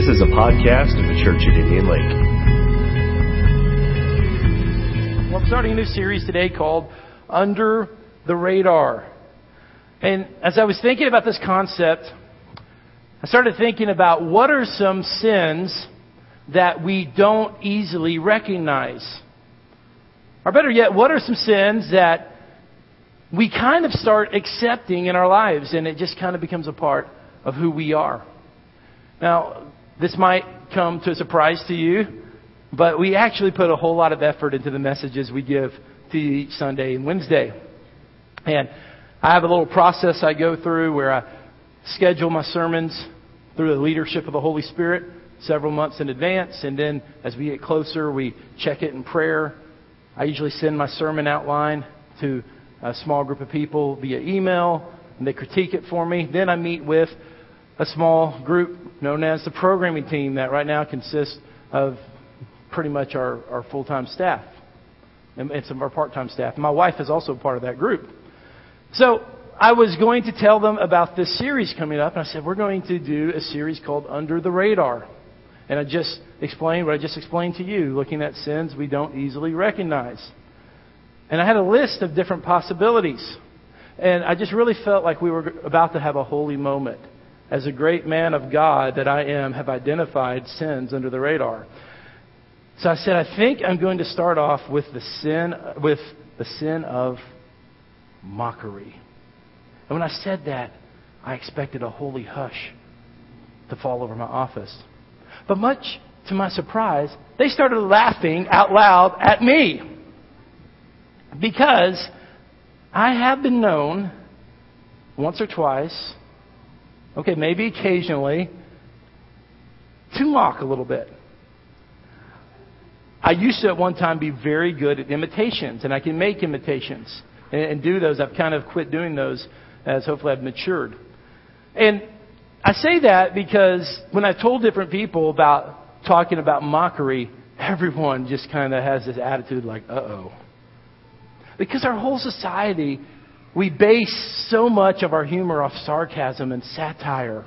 This is a podcast of the Church at Indian Lake. Well, I'm starting a new series today called Under the Radar. And as I was thinking about this concept, I started thinking about what are some sins that we don't easily recognize? Or better yet, what are some sins that we kind of start accepting in our lives and it just kind of becomes a part of who we are? Now, this might come to a surprise to you, but we actually put a whole lot of effort into the messages we give to you each Sunday and Wednesday. And I have a little process I go through where I schedule my sermons through the leadership of the Holy Spirit several months in advance. And then as we get closer, we check it in prayer. I usually send my sermon outline to a small group of people via email, and they critique it for me. Then I meet with a small group known as the programming team that right now consists of pretty much our, our full time staff and, and some of our part time staff. My wife is also part of that group. So I was going to tell them about this series coming up, and I said, We're going to do a series called Under the Radar. And I just explained what I just explained to you, looking at sins we don't easily recognize. And I had a list of different possibilities. And I just really felt like we were about to have a holy moment as a great man of God that I am, have identified sins under the radar. So I said, I think I'm going to start off with the sin, with the sin of mockery. And when I said that, I expected a holy hush to fall over my office. But much to my surprise, they started laughing out loud at me. Because I have been known once or twice okay, maybe occasionally, to mock a little bit. I used to at one time be very good at imitations, and I can make imitations and, and do those. I've kind of quit doing those as hopefully I've matured. And I say that because when I told different people about talking about mockery, everyone just kind of has this attitude like, uh oh. Because our whole society we base so much of our humor off sarcasm and satire.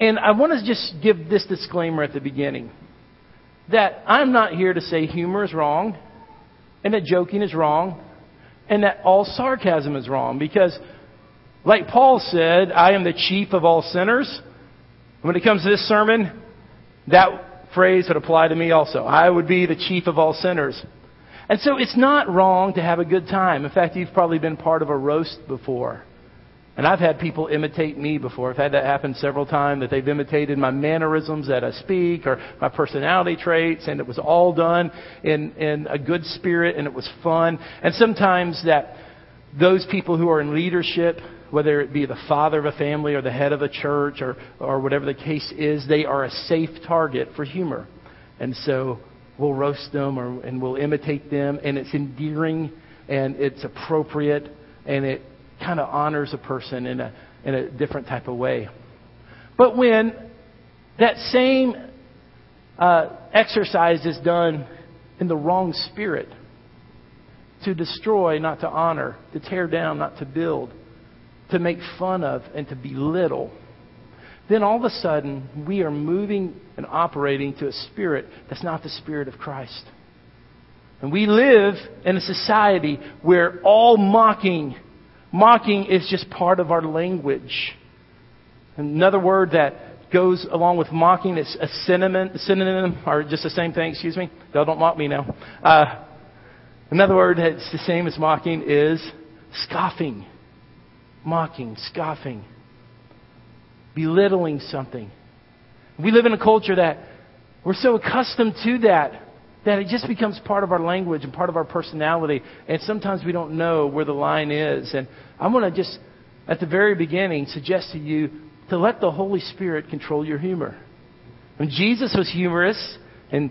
And I want to just give this disclaimer at the beginning that I'm not here to say humor is wrong and that joking is wrong and that all sarcasm is wrong because like Paul said, I am the chief of all sinners. When it comes to this sermon, that phrase would apply to me also. I would be the chief of all sinners. And so it's not wrong to have a good time. In fact, you've probably been part of a roast before. And I've had people imitate me before. I've had that happen several times that they've imitated my mannerisms that I speak or my personality traits and it was all done in, in a good spirit and it was fun. And sometimes that those people who are in leadership, whether it be the father of a family or the head of a church or, or whatever the case is, they are a safe target for humor. And so we'll roast them or, and we'll imitate them, and it's endearing and it's appropriate and it kind of honors a person in a, in a different type of way. But when that same uh, exercise is done in the wrong spirit, to destroy, not to honor, to tear down, not to build, to make fun of, and to belittle, then all of a sudden we are moving and operating to a spirit that's not the spirit of Christ. And we live in a society where all mocking, mocking is just part of our language. Another word that goes along with mocking is a synonym, synonym or just the same thing, excuse me. Y'all don't mock me now. Uh, another word that's the same as mocking is scoffing. Mocking, scoffing belittling something. We live in a culture that we're so accustomed to that that it just becomes part of our language and part of our personality. And sometimes we don't know where the line is. And I want to just, at the very beginning, suggest to you to let the Holy Spirit control your humor. When Jesus was humorous and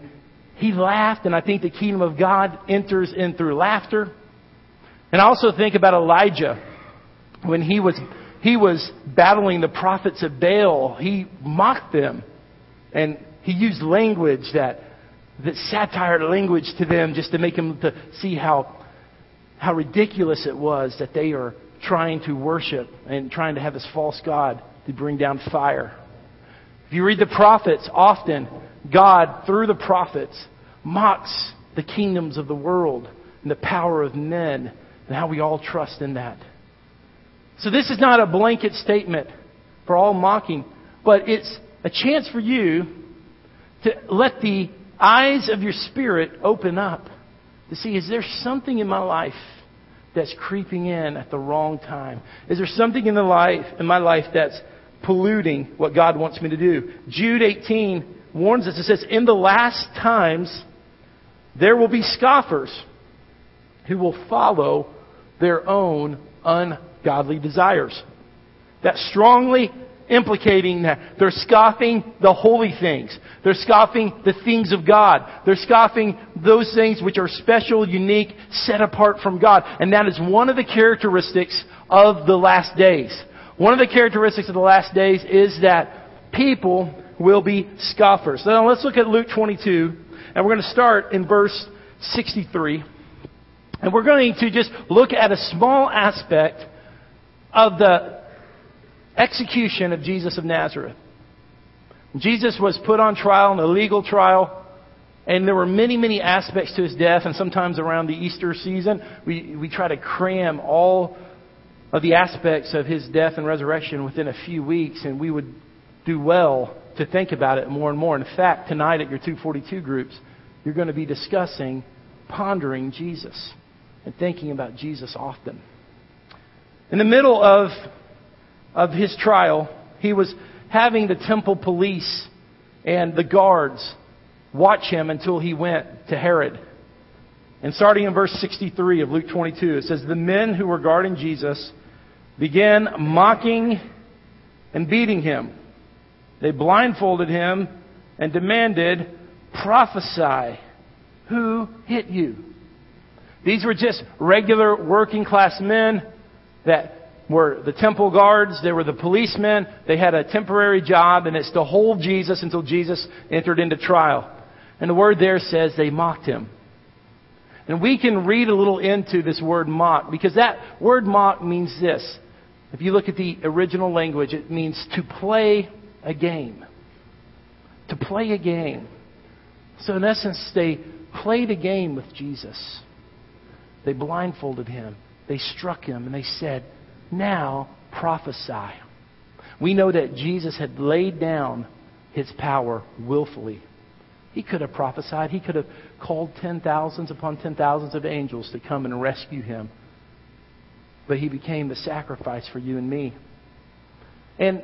he laughed, and I think the kingdom of God enters in through laughter. And I also think about Elijah when he was he was battling the prophets of Baal. He mocked them. And he used language that, that satire language to them just to make them to see how, how ridiculous it was that they are trying to worship and trying to have this false God to bring down fire. If you read the prophets, often God, through the prophets, mocks the kingdoms of the world and the power of men and how we all trust in that. So this is not a blanket statement for all mocking, but it's a chance for you to let the eyes of your spirit open up to see is there something in my life that's creeping in at the wrong time? Is there something in the life in my life that's polluting what God wants me to do? Jude 18 warns us. It says, "In the last times there will be scoffers who will follow their own ungodly desires." That strongly implicating that they're scoffing the holy things. They're scoffing the things of God. They're scoffing those things which are special, unique, set apart from God. And that is one of the characteristics of the last days. One of the characteristics of the last days is that people will be scoffers. So now let's look at Luke 22, and we're going to start in verse 63. And we're going to just look at a small aspect of the execution of Jesus of Nazareth. Jesus was put on trial, an illegal trial, and there were many, many aspects to his death, and sometimes around the Easter season, we, we try to cram all of the aspects of his death and resurrection within a few weeks, and we would do well to think about it more and more. In fact, tonight at your 242 groups, you're going to be discussing pondering Jesus and thinking about Jesus often. In the middle of of his trial, he was having the temple police and the guards watch him until he went to Herod. And starting in verse 63 of Luke 22, it says, The men who were guarding Jesus began mocking and beating him. They blindfolded him and demanded, Prophesy. Who hit you? These were just regular working class men that were the temple guards, they were the policemen, they had a temporary job, and it's to hold Jesus until Jesus entered into trial. And the word there says they mocked him. And we can read a little into this word mock, because that word mock means this. If you look at the original language, it means to play a game. To play a game. So in essence, they played a game with Jesus. They blindfolded him. They struck him and they said, now prophesy. We know that Jesus had laid down his power willfully. He could have prophesied. He could have called ten thousands upon ten thousands of angels to come and rescue him. But he became the sacrifice for you and me. And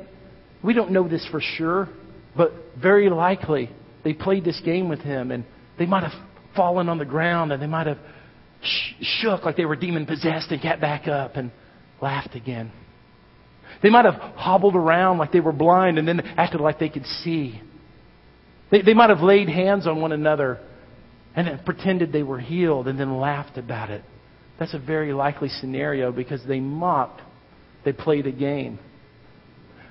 we don't know this for sure, but very likely they played this game with him and they might have fallen on the ground and they might have shook like they were demon possessed and got back up and laughed again. They might have hobbled around like they were blind and then acted like they could see. They, they might have laid hands on one another and pretended they were healed and then laughed about it. That's a very likely scenario because they mocked, they played a game.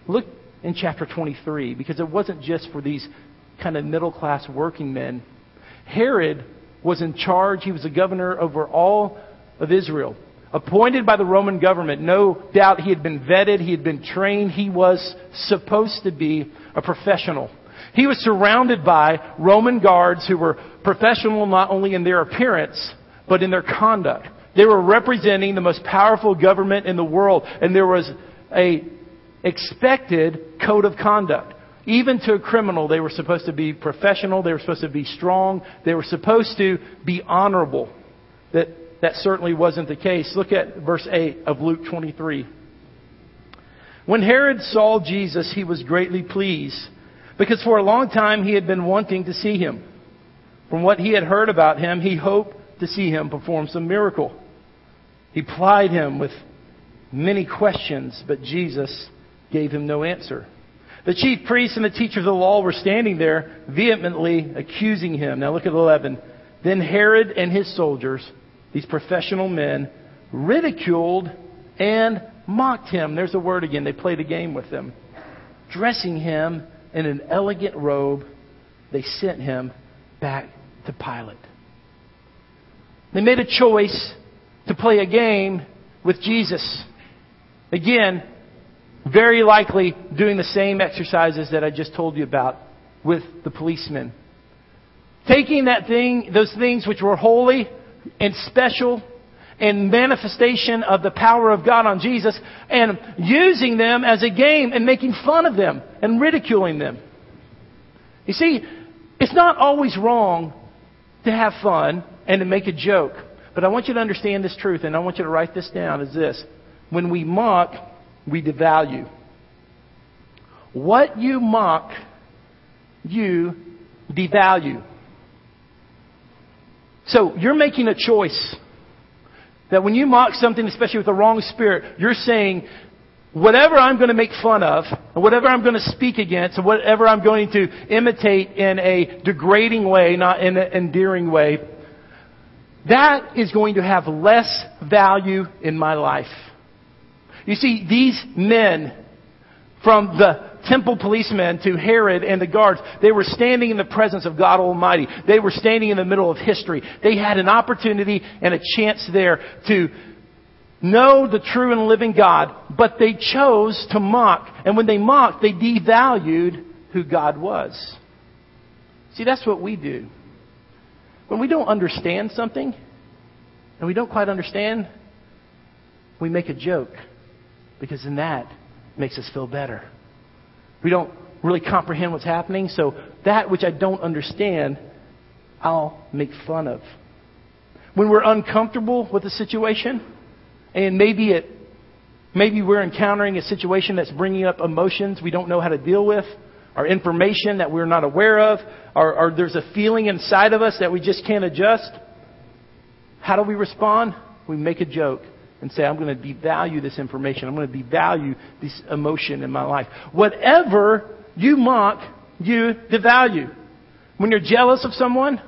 Look in chapter 23 because it wasn't just for these kind of middle class working men. Herod was in charge, he was a governor over all of Israel appointed by the Roman government. No doubt he had been vetted, he had been trained, he was supposed to be a professional. He was surrounded by Roman guards who were professional not only in their appearance, but in their conduct. They were representing the most powerful government in the world, and there was a expected code of conduct. Even to a criminal, they were supposed to be professional, they were supposed to be strong, they were supposed to be honorable. That that certainly wasn't the case. Look at verse 8 of Luke 23. When Herod saw Jesus, he was greatly pleased, because for a long time he had been wanting to see him. From what he had heard about him, he hoped to see him perform some miracle. He plied him with many questions, but Jesus gave him no answer. The chief priests and the teachers of the law were standing there, vehemently accusing him. Now look at 11. Then Herod and his soldiers these professional men, ridiculed and mocked him. There's a word again. They played a game with him. Dressing him in an elegant robe, they sent him back to Pilate. They made a choice to play a game with Jesus. Again, very likely doing the same exercises that I just told you about with the policemen. Taking that thing, those things which were holy and special and manifestation of the power of God on Jesus and using them as a game and making fun of them and ridiculing them. You see, it's not always wrong to have fun and to make a joke. But I want you to understand this truth, and I want you to write this down is this. When we mock, we devalue. What you mock, you devalue. So you're making a choice that when you mock something, especially with the wrong spirit, you're saying, whatever I'm going to make fun of, and whatever I'm going to speak against, and whatever I'm going to imitate in a degrading way, not in an endearing way, that is going to have less value in my life. You see, these men, from the temple policemen to Herod and the guards, they were standing in the presence of God Almighty. They were standing in the middle of history. They had an opportunity and a chance there to know the true and living God, but they chose to mock. And when they mocked, they devalued who God was. See, that's what we do. When we don't understand something, and we don't quite understand, we make a joke. Because then that makes us feel better. We don't really comprehend what's happening, so that which I don't understand, I'll make fun of. When we're uncomfortable with a situation, and maybe it, maybe we're encountering a situation that's bringing up emotions we don't know how to deal with, or information that we're not aware of, or, or there's a feeling inside of us that we just can't adjust. How do we respond? We make a joke and say, I'm going to devalue this information. I'm going to devalue this emotion in my life. Whatever you mock, you devalue. When you're jealous of someone,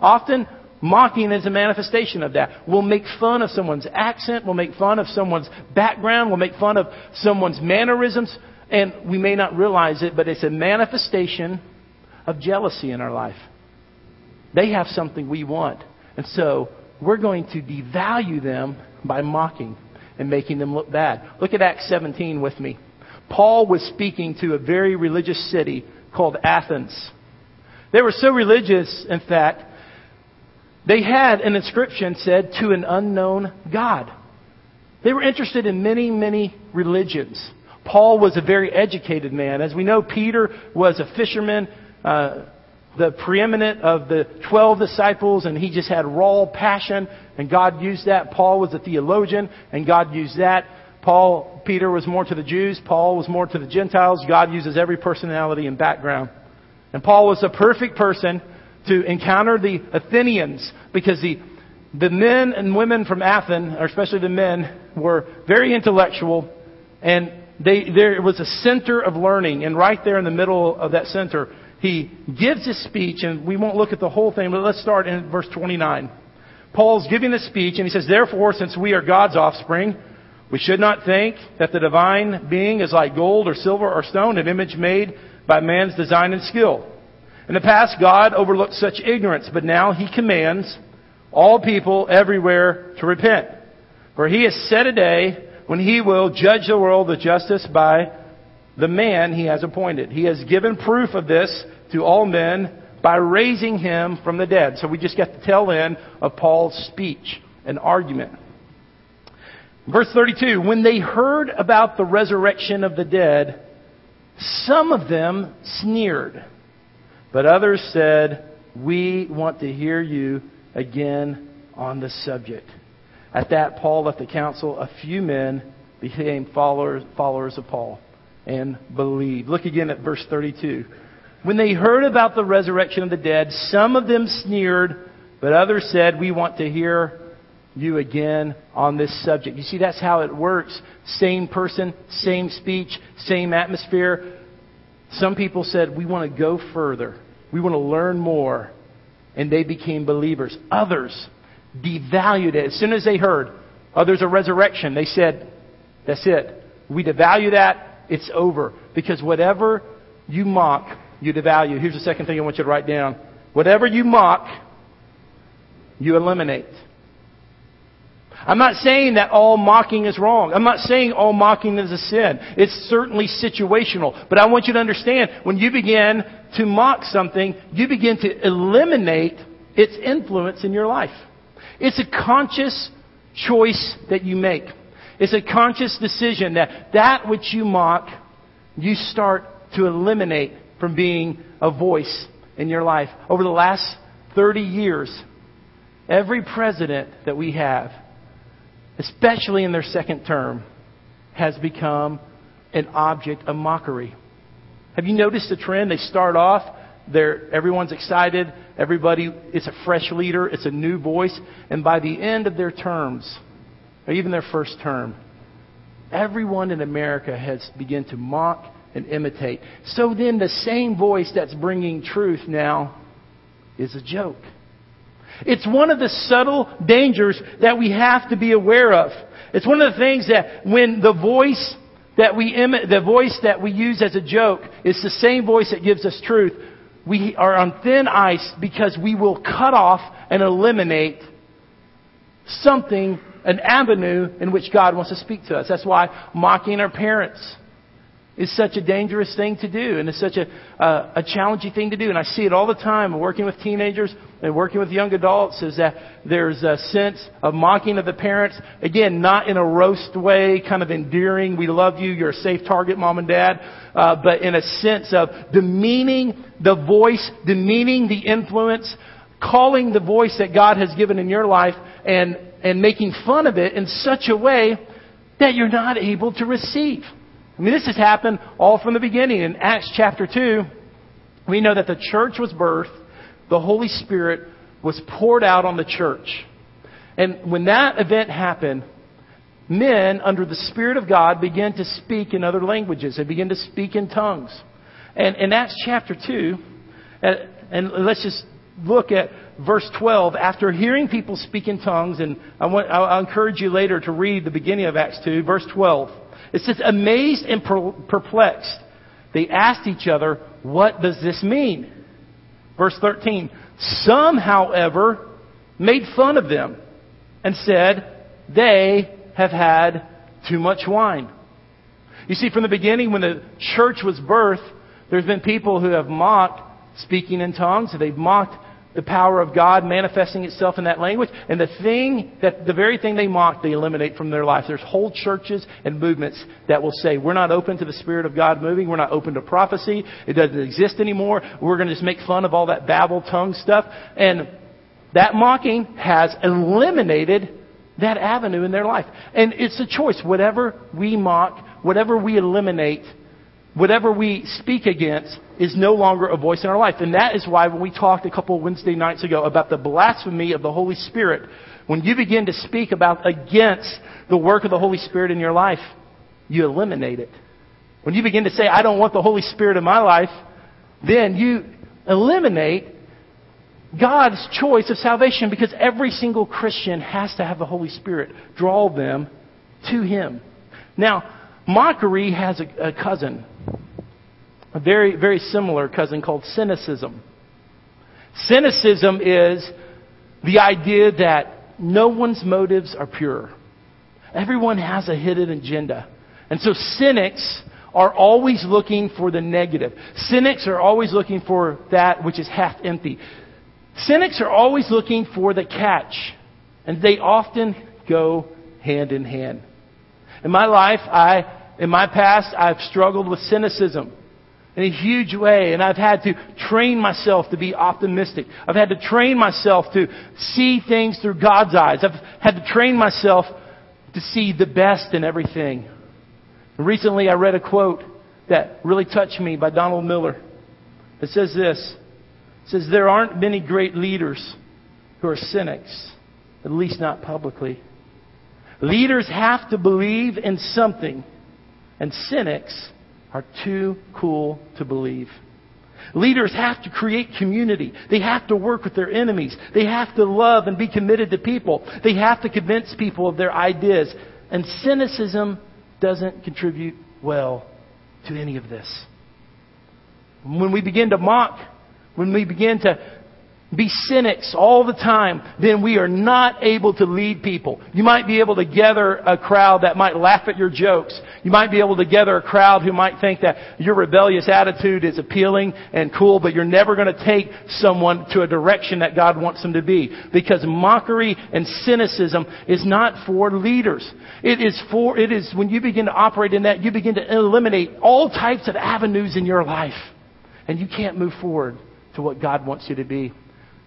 often mocking is a manifestation of that. We'll make fun of someone's accent. We'll make fun of someone's background. We'll make fun of someone's mannerisms. And we may not realize it, but it's a manifestation of jealousy in our life. They have something we want. And so we're going to devalue them by mocking and making them look bad. Look at Acts 17 with me. Paul was speaking to a very religious city called Athens. They were so religious, in fact, they had an inscription said to an unknown God. They were interested in many, many religions. Paul was a very educated man. As we know, Peter was a fisherman. Uh, the preeminent of the 12 disciples and he just had raw passion and God used that. Paul was a theologian and God used that. Paul, Peter was more to the Jews. Paul was more to the Gentiles. God uses every personality and background. And Paul was a perfect person to encounter the Athenians because the, the men and women from Athens, or especially the men, were very intellectual and they, there was a center of learning. And right there in the middle of that center he gives his speech, and we won't look at the whole thing, but let's start in verse 29. Paul's giving this speech, and he says, Therefore, since we are God's offspring, we should not think that the divine being is like gold or silver or stone, an image made by man's design and skill. In the past, God overlooked such ignorance, but now he commands all people everywhere to repent. For he has set a day when he will judge the world with justice by the man he has appointed. He has given proof of this to all men by raising him from the dead. So we just get the tail end of Paul's speech, an argument. Verse 32 When they heard about the resurrection of the dead, some of them sneered, but others said, We want to hear you again on the subject. At that, Paul left the council. A few men became followers, followers of Paul and believe. Look again at verse 32. When they heard about the resurrection of the dead, some of them sneered, but others said, We want to hear you again on this subject. You see, that's how it works. Same person, same speech, same atmosphere. Some people said, We want to go further. We want to learn more. And they became believers. Others devalued it. As soon as they heard, oh, there's a resurrection, they said, That's it. We devalue that it's over. Because whatever you mock, you devalue. Here's the second thing I want you to write down. Whatever you mock, you eliminate. I'm not saying that all mocking is wrong. I'm not saying all mocking is a sin. It's certainly situational. But I want you to understand, when you begin to mock something, you begin to eliminate its influence in your life. It's a conscious choice that you make. It's a conscious decision that that which you mock, you start to eliminate from being a voice in your life. Over the last 30 years, every president that we have, especially in their second term, has become an object of mockery. Have you noticed the trend? They start off, they're, everyone's excited, everybody, it's a fresh leader, it's a new voice, and by the end of their terms, or even their first term, everyone in America has begun to mock and imitate. So then the same voice that's bringing truth now is a joke. It's one of the subtle dangers that we have to be aware of. It's one of the things that when the voice that we imi- the voice that we use as a joke is the same voice that gives us truth, we are on thin ice because we will cut off and eliminate something, an avenue in which God wants to speak to us. That's why mocking our parents is such a dangerous thing to do and it's such a, uh, a challenging thing to do. And I see it all the time working with teenagers and working with young adults is that there's a sense of mocking of the parents. Again, not in a roast way, kind of endearing, we love you, you're a safe target, mom and dad, uh, but in a sense of demeaning the voice, demeaning the influence, calling the voice that God has given in your life and, and making fun of it in such a way that you're not able to receive. I mean, this has happened all from the beginning. In Acts chapter 2, we know that the church was birthed, the Holy Spirit was poured out on the church. And when that event happened, men under the Spirit of God began to speak in other languages. They began to speak in tongues. And in Acts chapter 2, uh, and let's just look at verse 12. After hearing people speak in tongues, and I want, I'll encourage you later to read the beginning of Acts 2, verse 12. It says, amazed and perplexed, they asked each other, What does this mean? Verse 13. Some, however, made fun of them and said, They have had too much wine. You see, from the beginning, when the church was birthed, there's been people who have mocked speaking in tongues. They've mocked the power of God manifesting itself in that language. And the thing that, the very thing they mock, they eliminate from their life. There's whole churches and movements that will say, we're not open to the Spirit of God moving. We're not open to prophecy. It doesn't exist anymore. We're going to just make fun of all that babble tongue stuff. And that mocking has eliminated that avenue in their life. And it's a choice. Whatever we mock, whatever we eliminate, whatever we speak against is no longer a voice in our life. And that is why when we talked a couple of Wednesday nights ago about the blasphemy of the Holy Spirit, when you begin to speak about against the work of the Holy Spirit in your life, you eliminate it. When you begin to say, I don't want the Holy Spirit in my life, then you eliminate God's choice of salvation because every single Christian has to have the Holy Spirit draw them to Him. Now, mockery has a, a cousin a very, very similar cousin called cynicism. Cynicism is the idea that no one's motives are pure. Everyone has a hidden agenda. And so cynics are always looking for the negative. Cynics are always looking for that which is half empty. Cynics are always looking for the catch. And they often go hand in hand. In my life, I, in my past, I've struggled with cynicism in a huge way. And I've had to train myself to be optimistic. I've had to train myself to see things through God's eyes. I've had to train myself to see the best in everything. Recently, I read a quote that really touched me by Donald Miller. It says this. It says, There aren't many great leaders who are cynics, at least not publicly. Leaders have to believe in something, and cynics are too cool to believe. Leaders have to create community. They have to work with their enemies. They have to love and be committed to people. They have to convince people of their ideas. And cynicism doesn't contribute well to any of this. When we begin to mock, when we begin to be cynics all the time, then we are not able to lead people. You might be able to gather a crowd that might laugh at your jokes. You might be able to gather a crowd who might think that your rebellious attitude is appealing and cool, but you're never going to take someone to a direction that God wants them to be. Because mockery and cynicism is not for leaders. It is for, it is when you begin to operate in that, you begin to eliminate all types of avenues in your life. And you can't move forward to what God wants you to be.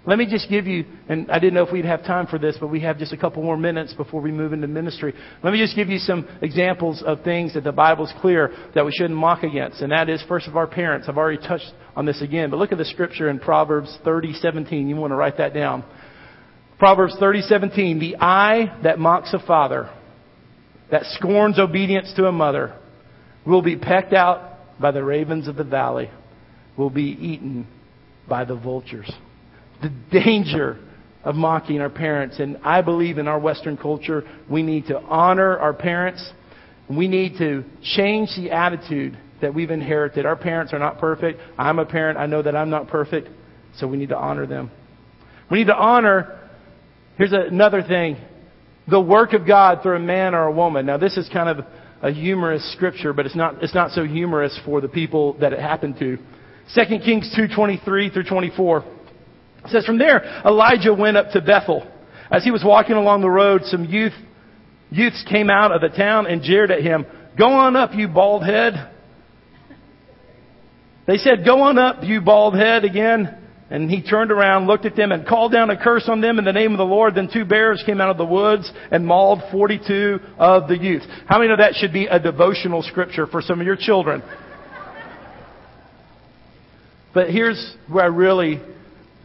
Let me just give you, and I didn't know if we'd have time for this, but we have just a couple more minutes before we move into ministry. Let me just give you some examples of things that the Bible's clear that we shouldn't mock against. And that is first of our parents. I've already touched on this again, but look at the scripture in Proverbs 30, 17. You want to write that down. Proverbs 30, 17. The eye that mocks a father, that scorns obedience to a mother, will be pecked out by the ravens of the valley, will be eaten by the vultures the danger of mocking our parents. And I believe in our Western culture, we need to honor our parents. We need to change the attitude that we've inherited. Our parents are not perfect. I'm a parent. I know that I'm not perfect. So we need to honor them. We need to honor, here's another thing, the work of God through a man or a woman. Now this is kind of a humorous scripture, but it's not, it's not so humorous for the people that it happened to. 2 Kings 2.23 through 24. It says, From there, Elijah went up to Bethel. As he was walking along the road, some youth, youths came out of the town and jeered at him. Go on up, you bald head. They said, Go on up, you bald head again. And he turned around, looked at them, and called down a curse on them in the name of the Lord. Then two bears came out of the woods and mauled 42 of the youth. How many of that should be a devotional scripture for some of your children? But here's where I really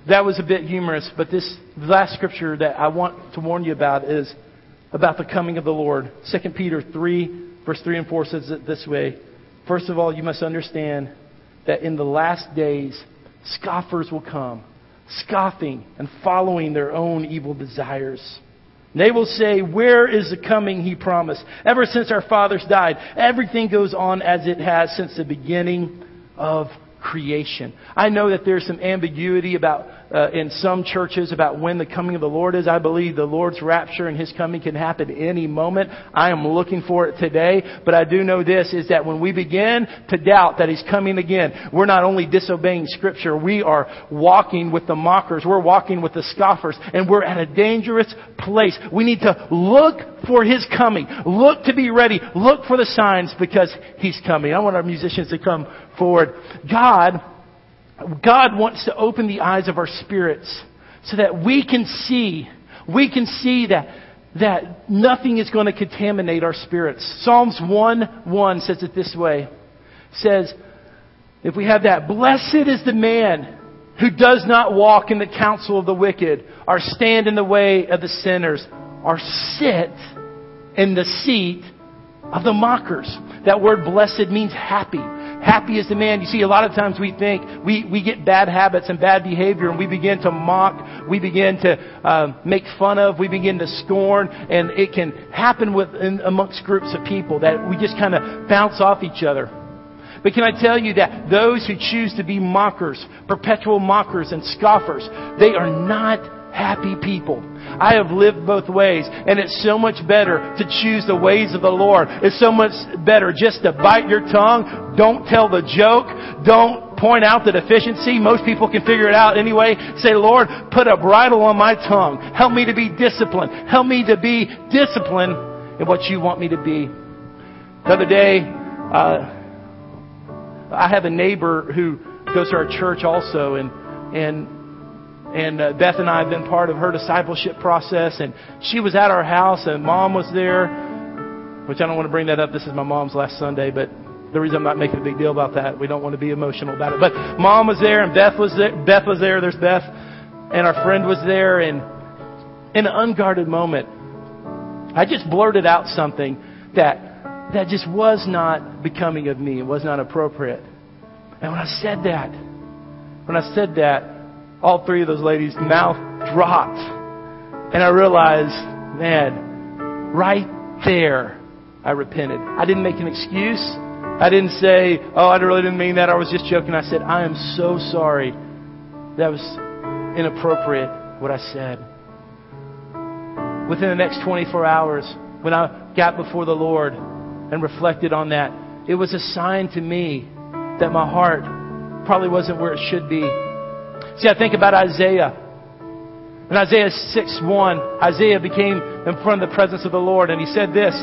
that was a bit humorous, but this last scripture that I want to warn you about is about the coming of the Lord. 2 Peter 3, verse 3 and 4 says it this way. First of all, you must understand that in the last days, scoffers will come, scoffing and following their own evil desires. They will say, Where is the coming he promised? Ever since our fathers died, everything goes on as it has since the beginning of creation. I know that there's some ambiguity about uh, in some churches about when the coming of the Lord is. I believe the Lord's rapture and His coming can happen any moment. I am looking for it today, but I do know this is that when we begin to doubt that He's coming again, we're not only disobeying Scripture, we are walking with the mockers, we're walking with the scoffers, and we're at a dangerous place. We need to look for His coming. Look to be ready. Look for the signs because He's coming. I want our musicians to come forward. God God wants to open the eyes of our spirits so that we can see, we can see that, that nothing is going to contaminate our spirits. Psalms 1 1 says it this way. Says, if we have that, blessed is the man who does not walk in the counsel of the wicked, or stand in the way of the sinners, or sit in the seat of the mockers. That word blessed means happy. Happy is the man. You see, a lot of times we think we, we get bad habits and bad behavior and we begin to mock, we begin to uh, make fun of, we begin to scorn, and it can happen within, amongst groups of people that we just kind of bounce off each other. But can I tell you that those who choose to be mockers, perpetual mockers and scoffers, they are not happy people. I have lived both ways, and it's so much better to choose the ways of the Lord. It's so much better just to bite your tongue. Don't tell the joke. Don't point out the deficiency. Most people can figure it out anyway. Say, Lord, put a bridle on my tongue. Help me to be disciplined. Help me to be disciplined in what you want me to be. The other day, uh, I have a neighbor who goes to our church also, and and and uh, Beth and I have been part of her discipleship process. And she was at our house, and mom was there, which I don't want to bring that up. This is my mom's last Sunday, but the reason I'm not making a big deal about that, we don't want to be emotional about it. But mom was there, and Beth was there. Beth was there. There's Beth, and our friend was there. And in an unguarded moment, I just blurted out something that that just was not becoming of me. It was not appropriate. And when I said that, when I said that, all three of those ladies' mouth dropped. And I realized, man, right there, I repented. I didn't make an excuse. I didn't say, oh, I really didn't mean that. I was just joking. I said, I am so sorry. That was, inappropriate what I said. Within the next 24 hours, when I got before the Lord and reflected on that, it was a sign to me that my heart probably wasn't where it should be. See, I think about Isaiah. In Isaiah 6 1, Isaiah became in front of the presence of the Lord and he said this.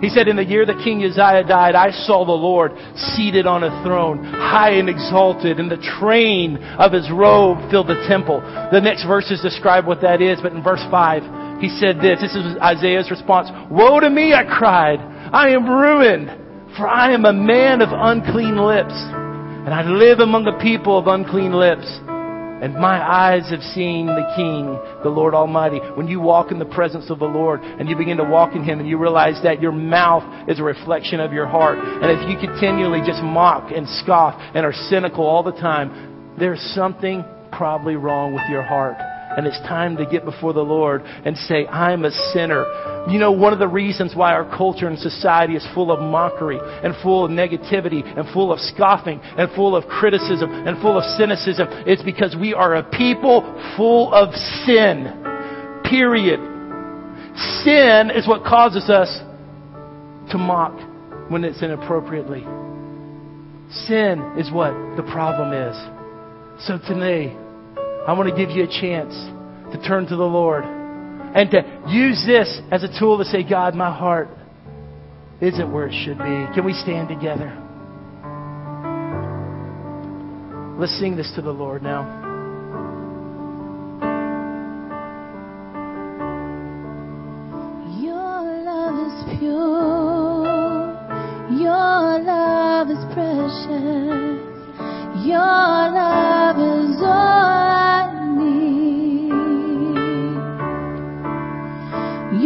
He said, In the year that King Uzziah died, I saw the Lord seated on a throne, high and exalted, and the train of his robe filled the temple. The next verses describe what that is, but in verse 5, he said this. This is Isaiah's response. Woe to me, I cried. I am ruined, for I am a man of unclean lips, and I live among a people of unclean lips and my eyes have seen the King, the Lord Almighty. When you walk in the presence of the Lord and you begin to walk in Him and you realize that your mouth is a reflection of your heart. And if you continually just mock and scoff and are cynical all the time, there's something probably wrong with your heart. And it's time to get before the Lord and say, I'm a sinner. You know, one of the reasons why our culture and society is full of mockery and full of negativity and full of scoffing and full of criticism and full of cynicism is because we are a people full of sin. Period. Sin is what causes us to mock when it's inappropriately. Sin is what the problem is. So today, I want to give you a chance to turn to the Lord and to use this as a tool to say, God, my heart isn't where it should be. Can we stand together? Let's sing this to the Lord now.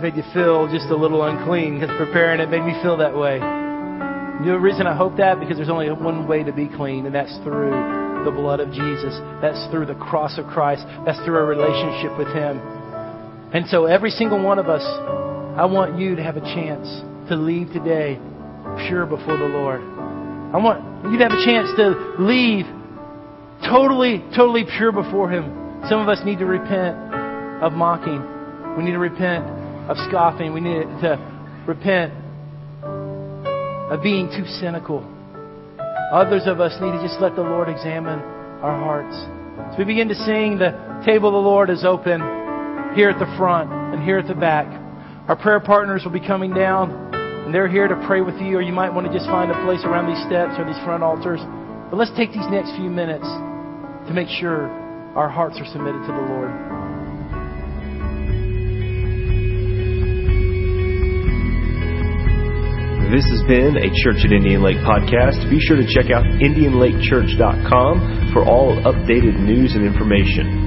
made you feel just a little unclean because preparing it made me feel that way. The reason I hope that? Because there's only one way to be clean, and that's through the blood of Jesus. That's through the cross of Christ. That's through a relationship with Him. And so, every single one of us, I want you to have a chance to leave today pure before the Lord. I want you to have a chance to leave totally, totally pure before Him. Some of us need to repent of mocking. We need to repent of scoffing. We need to repent of being too cynical. Others of us need to just let the Lord examine our hearts. As we begin to sing, the table of the Lord is open here at the front and here at the back. Our prayer partners will be coming down, and they're here to pray with you, or you might want to just find a place around these steps or these front altars. But let's take these next few minutes to make sure our hearts are submitted to the Lord. This has been a Church at Indian Lake podcast. Be sure to check out IndianLakeChurch.com for all updated news and information.